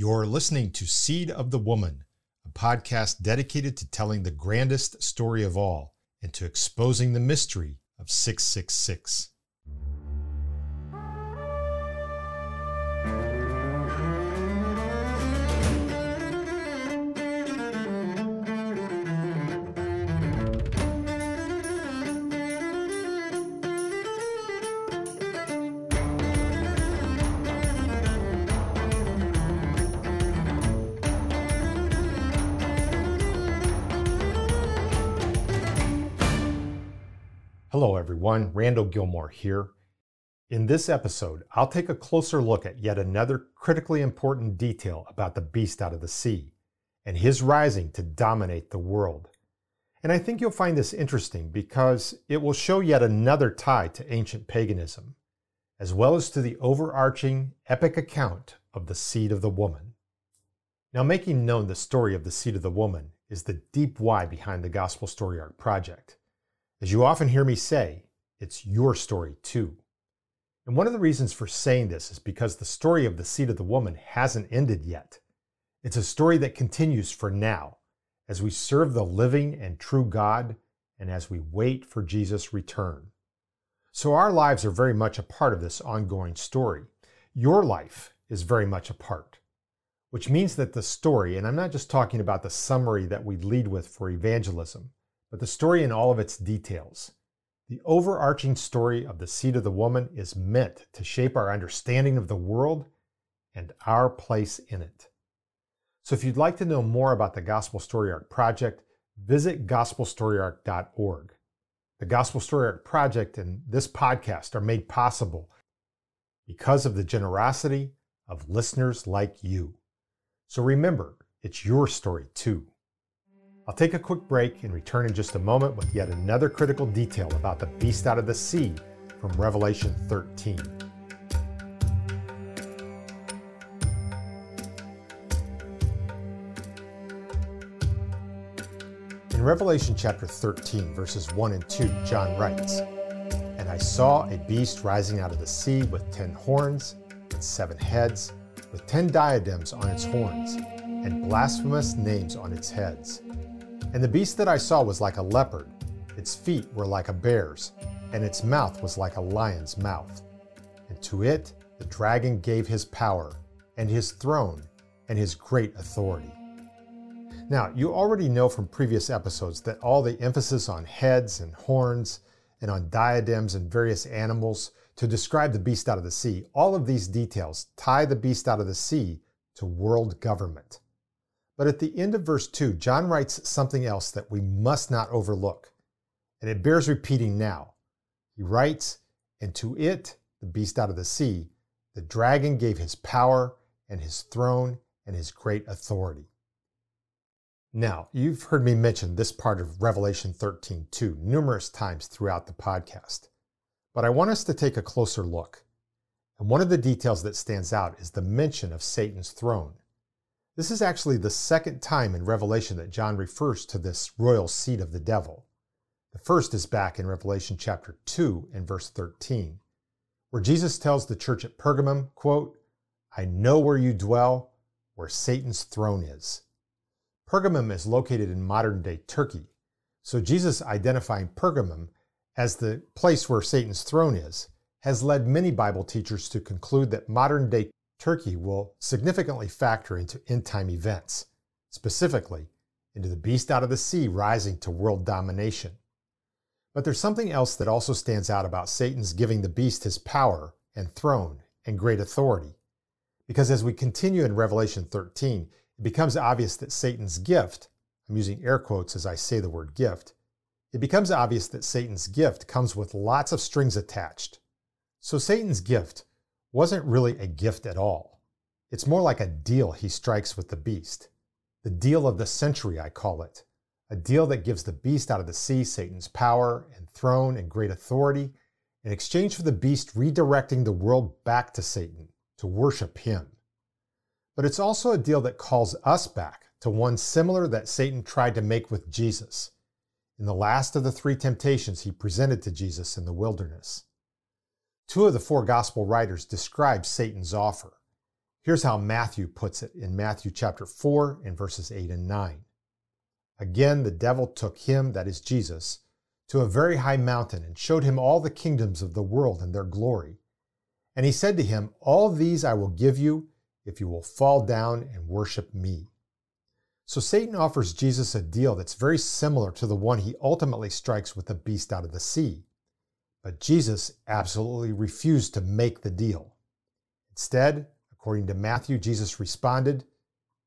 You're listening to Seed of the Woman, a podcast dedicated to telling the grandest story of all and to exposing the mystery of 666. Hello, everyone. Randall Gilmore here. In this episode, I'll take a closer look at yet another critically important detail about the beast out of the sea and his rising to dominate the world. And I think you'll find this interesting because it will show yet another tie to ancient paganism, as well as to the overarching epic account of the seed of the woman. Now, making known the story of the seed of the woman is the deep why behind the Gospel Story Arc project. As you often hear me say, it's your story too. And one of the reasons for saying this is because the story of the seed of the woman hasn't ended yet. It's a story that continues for now as we serve the living and true God and as we wait for Jesus' return. So our lives are very much a part of this ongoing story. Your life is very much a part, which means that the story, and I'm not just talking about the summary that we lead with for evangelism, but the story in all of its details. The overarching story of the seed of the woman is meant to shape our understanding of the world and our place in it. So if you'd like to know more about the Gospel Story Arc project, visit gospelstoryarc.org. The Gospel Story Arc project and this podcast are made possible because of the generosity of listeners like you. So remember, it's your story too. I'll take a quick break and return in just a moment with yet another critical detail about the beast out of the sea from Revelation 13. In Revelation chapter 13, verses 1 and 2, John writes, And I saw a beast rising out of the sea with ten horns and seven heads, with ten diadems on its horns, and blasphemous names on its heads. And the beast that I saw was like a leopard, its feet were like a bear's, and its mouth was like a lion's mouth. And to it the dragon gave his power, and his throne, and his great authority. Now, you already know from previous episodes that all the emphasis on heads and horns and on diadems and various animals to describe the beast out of the sea, all of these details tie the beast out of the sea to world government. But at the end of verse 2, John writes something else that we must not overlook, and it bears repeating now. He writes, And to it, the beast out of the sea, the dragon gave his power and his throne and his great authority. Now, you've heard me mention this part of Revelation 13 too, numerous times throughout the podcast. But I want us to take a closer look. And one of the details that stands out is the mention of Satan's throne. This is actually the second time in Revelation that John refers to this royal seat of the devil. The first is back in Revelation chapter 2 and verse 13, where Jesus tells the church at Pergamum, quote, I know where you dwell, where Satan's throne is. Pergamum is located in modern day Turkey, so Jesus identifying Pergamum as the place where Satan's throne is has led many Bible teachers to conclude that modern day Turkey will significantly factor into end time events, specifically into the beast out of the sea rising to world domination. But there's something else that also stands out about Satan's giving the beast his power and throne and great authority. Because as we continue in Revelation 13, it becomes obvious that Satan's gift, I'm using air quotes as I say the word gift, it becomes obvious that Satan's gift comes with lots of strings attached. So Satan's gift wasn't really a gift at all. It's more like a deal he strikes with the beast. The deal of the century, I call it. A deal that gives the beast out of the sea Satan's power and throne and great authority in exchange for the beast redirecting the world back to Satan to worship him. But it's also a deal that calls us back to one similar that Satan tried to make with Jesus in the last of the three temptations he presented to Jesus in the wilderness. Two of the four gospel writers describe Satan's offer. Here's how Matthew puts it in Matthew chapter 4 and verses 8 and 9. Again, the devil took him, that is Jesus, to a very high mountain and showed him all the kingdoms of the world and their glory. And he said to him, All these I will give you if you will fall down and worship me. So Satan offers Jesus a deal that's very similar to the one he ultimately strikes with the beast out of the sea. But Jesus absolutely refused to make the deal. Instead, according to Matthew, Jesus responded,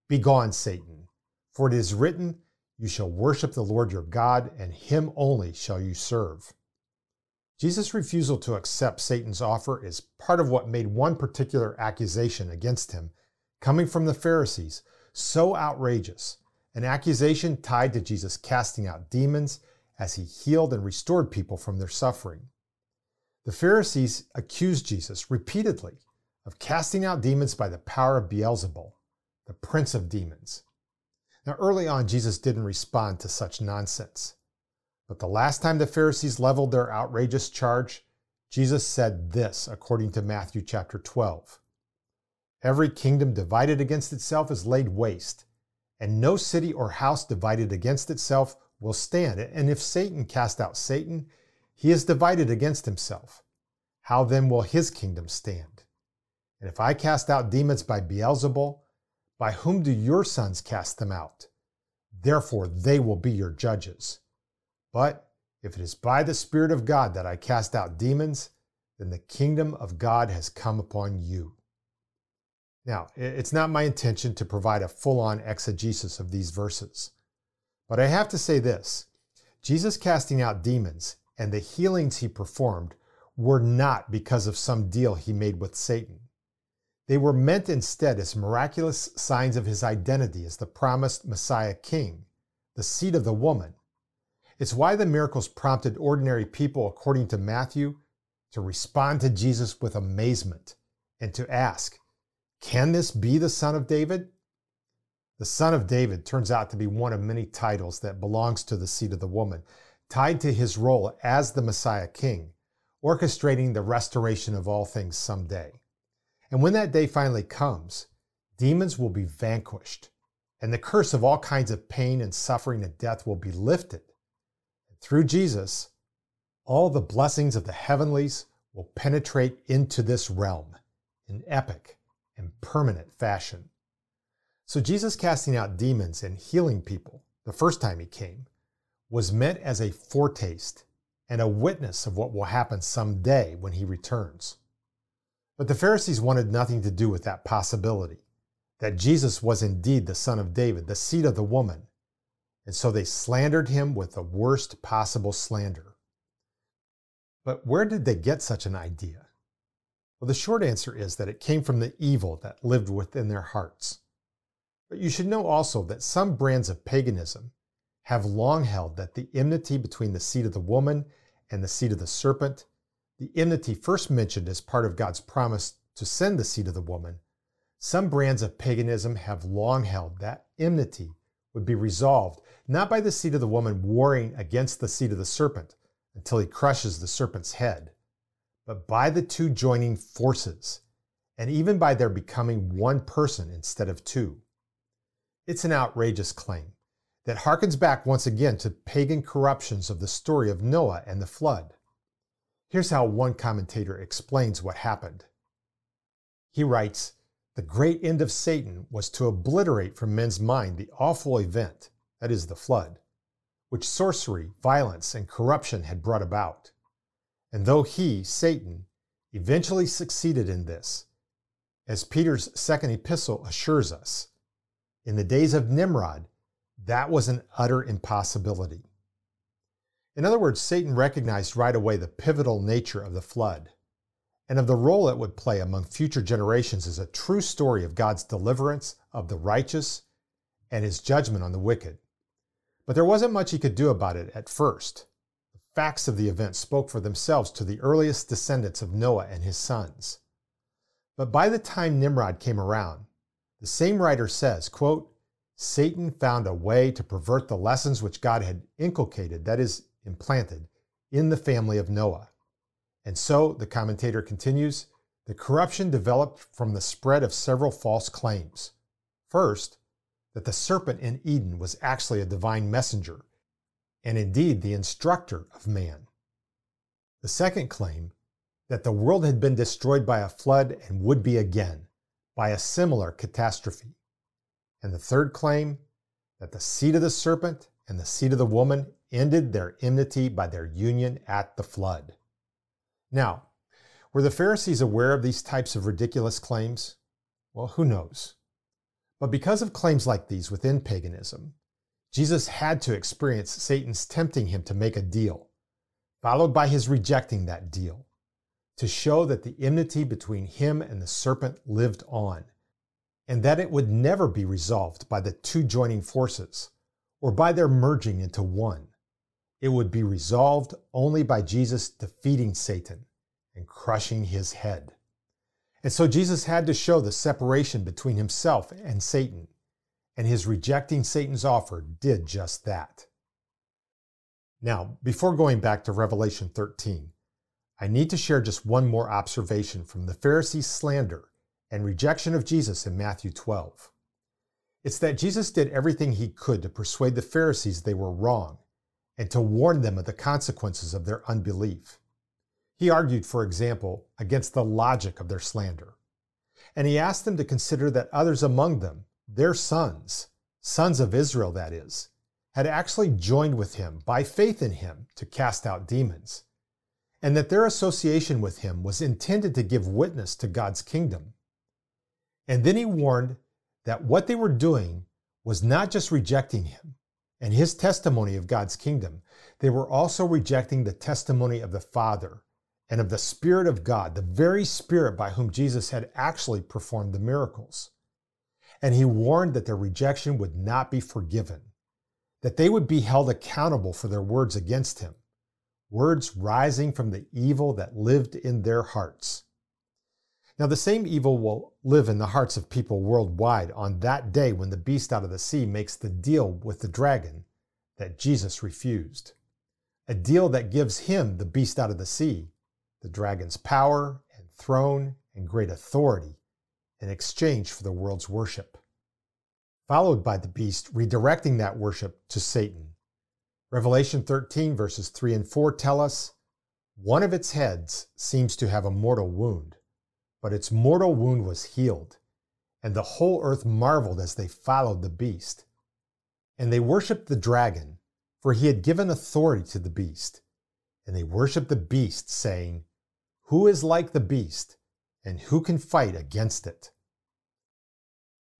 Begone, Satan, for it is written, You shall worship the Lord your God, and him only shall you serve. Jesus' refusal to accept Satan's offer is part of what made one particular accusation against him, coming from the Pharisees, so outrageous. An accusation tied to Jesus casting out demons as he healed and restored people from their suffering. The Pharisees accused Jesus repeatedly of casting out demons by the power of Beelzebul, the prince of demons. Now, early on, Jesus didn't respond to such nonsense. But the last time the Pharisees leveled their outrageous charge, Jesus said this, according to Matthew chapter 12 Every kingdom divided against itself is laid waste, and no city or house divided against itself will stand. And if Satan cast out Satan, he is divided against himself. How then will his kingdom stand? And if I cast out demons by Beelzebul, by whom do your sons cast them out? Therefore they will be your judges. But if it is by the Spirit of God that I cast out demons, then the kingdom of God has come upon you. Now, it's not my intention to provide a full on exegesis of these verses, but I have to say this Jesus casting out demons and the healings he performed were not because of some deal he made with Satan. They were meant instead as miraculous signs of his identity as the promised Messiah King, the seed of the woman, it's why the miracles prompted ordinary people, according to Matthew, to respond to Jesus with amazement and to ask, Can this be the Son of David? The Son of David turns out to be one of many titles that belongs to the seed of the woman, tied to his role as the Messiah King, orchestrating the restoration of all things someday. And when that day finally comes, demons will be vanquished, and the curse of all kinds of pain and suffering and death will be lifted And through Jesus, all the blessings of the heavenlies will penetrate into this realm in epic and permanent fashion. So, Jesus casting out demons and healing people the first time he came was meant as a foretaste and a witness of what will happen someday when he returns. But the Pharisees wanted nothing to do with that possibility that Jesus was indeed the Son of David, the seed of the woman, and so they slandered him with the worst possible slander. But where did they get such an idea? Well, the short answer is that it came from the evil that lived within their hearts. But you should know also that some brands of paganism have long held that the enmity between the seed of the woman and the seed of the serpent, the enmity first mentioned as part of God's promise to send the seed of the woman, some brands of paganism have long held that enmity would be resolved not by the seed of the woman warring against the seed of the serpent until he crushes the serpent's head, but by the two joining forces, and even by their becoming one person instead of two. It's an outrageous claim that harkens back once again to pagan corruptions of the story of Noah and the flood. Here's how one commentator explains what happened. He writes, the great end of Satan was to obliterate from men's mind the awful event, that is, the flood, which sorcery, violence, and corruption had brought about. And though he, Satan, eventually succeeded in this, as Peter's second epistle assures us, in the days of Nimrod, that was an utter impossibility. In other words, Satan recognized right away the pivotal nature of the flood and of the role it would play among future generations as a true story of God's deliverance of the righteous and his judgment on the wicked. But there wasn't much he could do about it at first. The facts of the event spoke for themselves to the earliest descendants of Noah and his sons. But by the time Nimrod came around, the same writer says, quote, Satan found a way to pervert the lessons which God had inculcated, that is, implanted, in the family of Noah. And so, the commentator continues, the corruption developed from the spread of several false claims. First, that the serpent in Eden was actually a divine messenger, and indeed the instructor of man. The second claim, that the world had been destroyed by a flood and would be again, by a similar catastrophe. And the third claim, that the seed of the serpent and the seed of the woman ended their enmity by their union at the flood. Now, were the Pharisees aware of these types of ridiculous claims? Well, who knows? But because of claims like these within paganism, Jesus had to experience Satan's tempting him to make a deal, followed by his rejecting that deal, to show that the enmity between him and the serpent lived on, and that it would never be resolved by the two joining forces or by their merging into one. It would be resolved only by Jesus defeating Satan and crushing his head. And so Jesus had to show the separation between himself and Satan, and his rejecting Satan's offer did just that. Now, before going back to Revelation 13, I need to share just one more observation from the Pharisees' slander and rejection of Jesus in Matthew 12. It's that Jesus did everything he could to persuade the Pharisees they were wrong and to warn them of the consequences of their unbelief. He argued, for example, against the logic of their slander. And he asked them to consider that others among them, their sons, sons of Israel that is, had actually joined with him by faith in him to cast out demons, and that their association with him was intended to give witness to God's kingdom. And then he warned that what they were doing was not just rejecting him and his testimony of God's kingdom, they were also rejecting the testimony of the Father and of the Spirit of God, the very Spirit by whom Jesus had actually performed the miracles. And he warned that their rejection would not be forgiven, that they would be held accountable for their words against him, words rising from the evil that lived in their hearts. Now, the same evil will live in the hearts of people worldwide on that day when the beast out of the sea makes the deal with the dragon that Jesus refused. A deal that gives him, the beast out of the sea, the dragon's power and throne and great authority in exchange for the world's worship. Followed by the beast redirecting that worship to Satan. Revelation 13, verses 3 and 4 tell us one of its heads seems to have a mortal wound, but its mortal wound was healed, and the whole earth marveled as they followed the beast. And they worshiped the dragon, for he had given authority to the beast. And they worshiped the beast, saying, who is like the beast, and who can fight against it?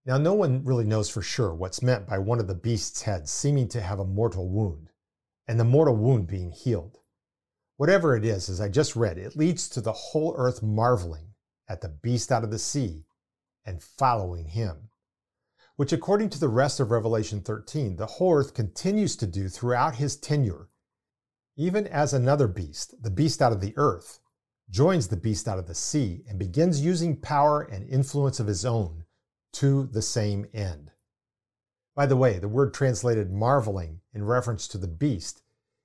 Now, no one really knows for sure what's meant by one of the beast's heads seeming to have a mortal wound, and the mortal wound being healed. Whatever it is, as I just read, it leads to the whole earth marveling at the beast out of the sea and following him, which, according to the rest of Revelation 13, the whole earth continues to do throughout his tenure, even as another beast, the beast out of the earth, joins the beast out of the sea and begins using power and influence of his own to the same end. By the way, the word translated marveling in reference to the beast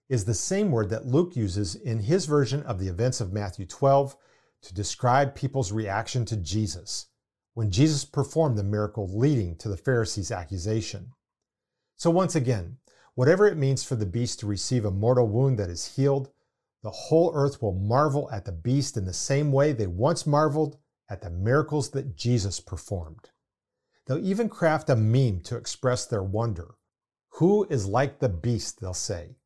is the same word that Luke uses in his version of the events of Matthew 12 to describe people's reaction to Jesus when Jesus performed the miracle leading to the Pharisees' accusation. So, once again, whatever it means for the beast to receive a mortal wound that is healed, the whole earth will marvel at the beast in the same way they once marveled at the miracles that Jesus performed. They'll even craft a meme to express their wonder. Who is like the beast, they'll say,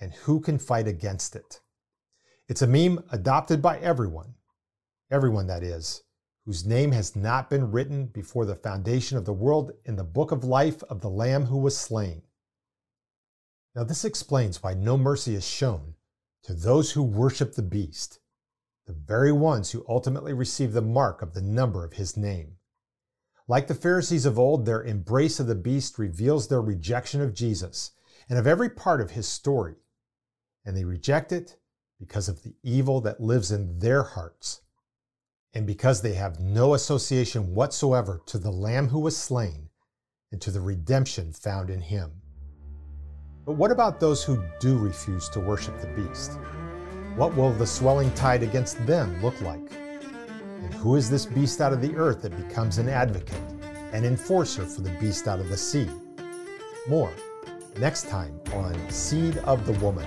and who can fight against it? It's a meme adopted by everyone, everyone that is, whose name has not been written before the foundation of the world in the book of life of the Lamb who was slain. Now, this explains why no mercy is shown to those who worship the beast, the very ones who ultimately receive the mark of the number of his name. Like the Pharisees of old, their embrace of the beast reveals their rejection of Jesus and of every part of his story. And they reject it because of the evil that lives in their hearts, and because they have no association whatsoever to the Lamb who was slain and to the redemption found in him. But what about those who do refuse to worship the beast? What will the swelling tide against them look like? And who is this beast out of the earth that becomes an advocate, an enforcer for the beast out of the sea? More next time on Seed of the Woman.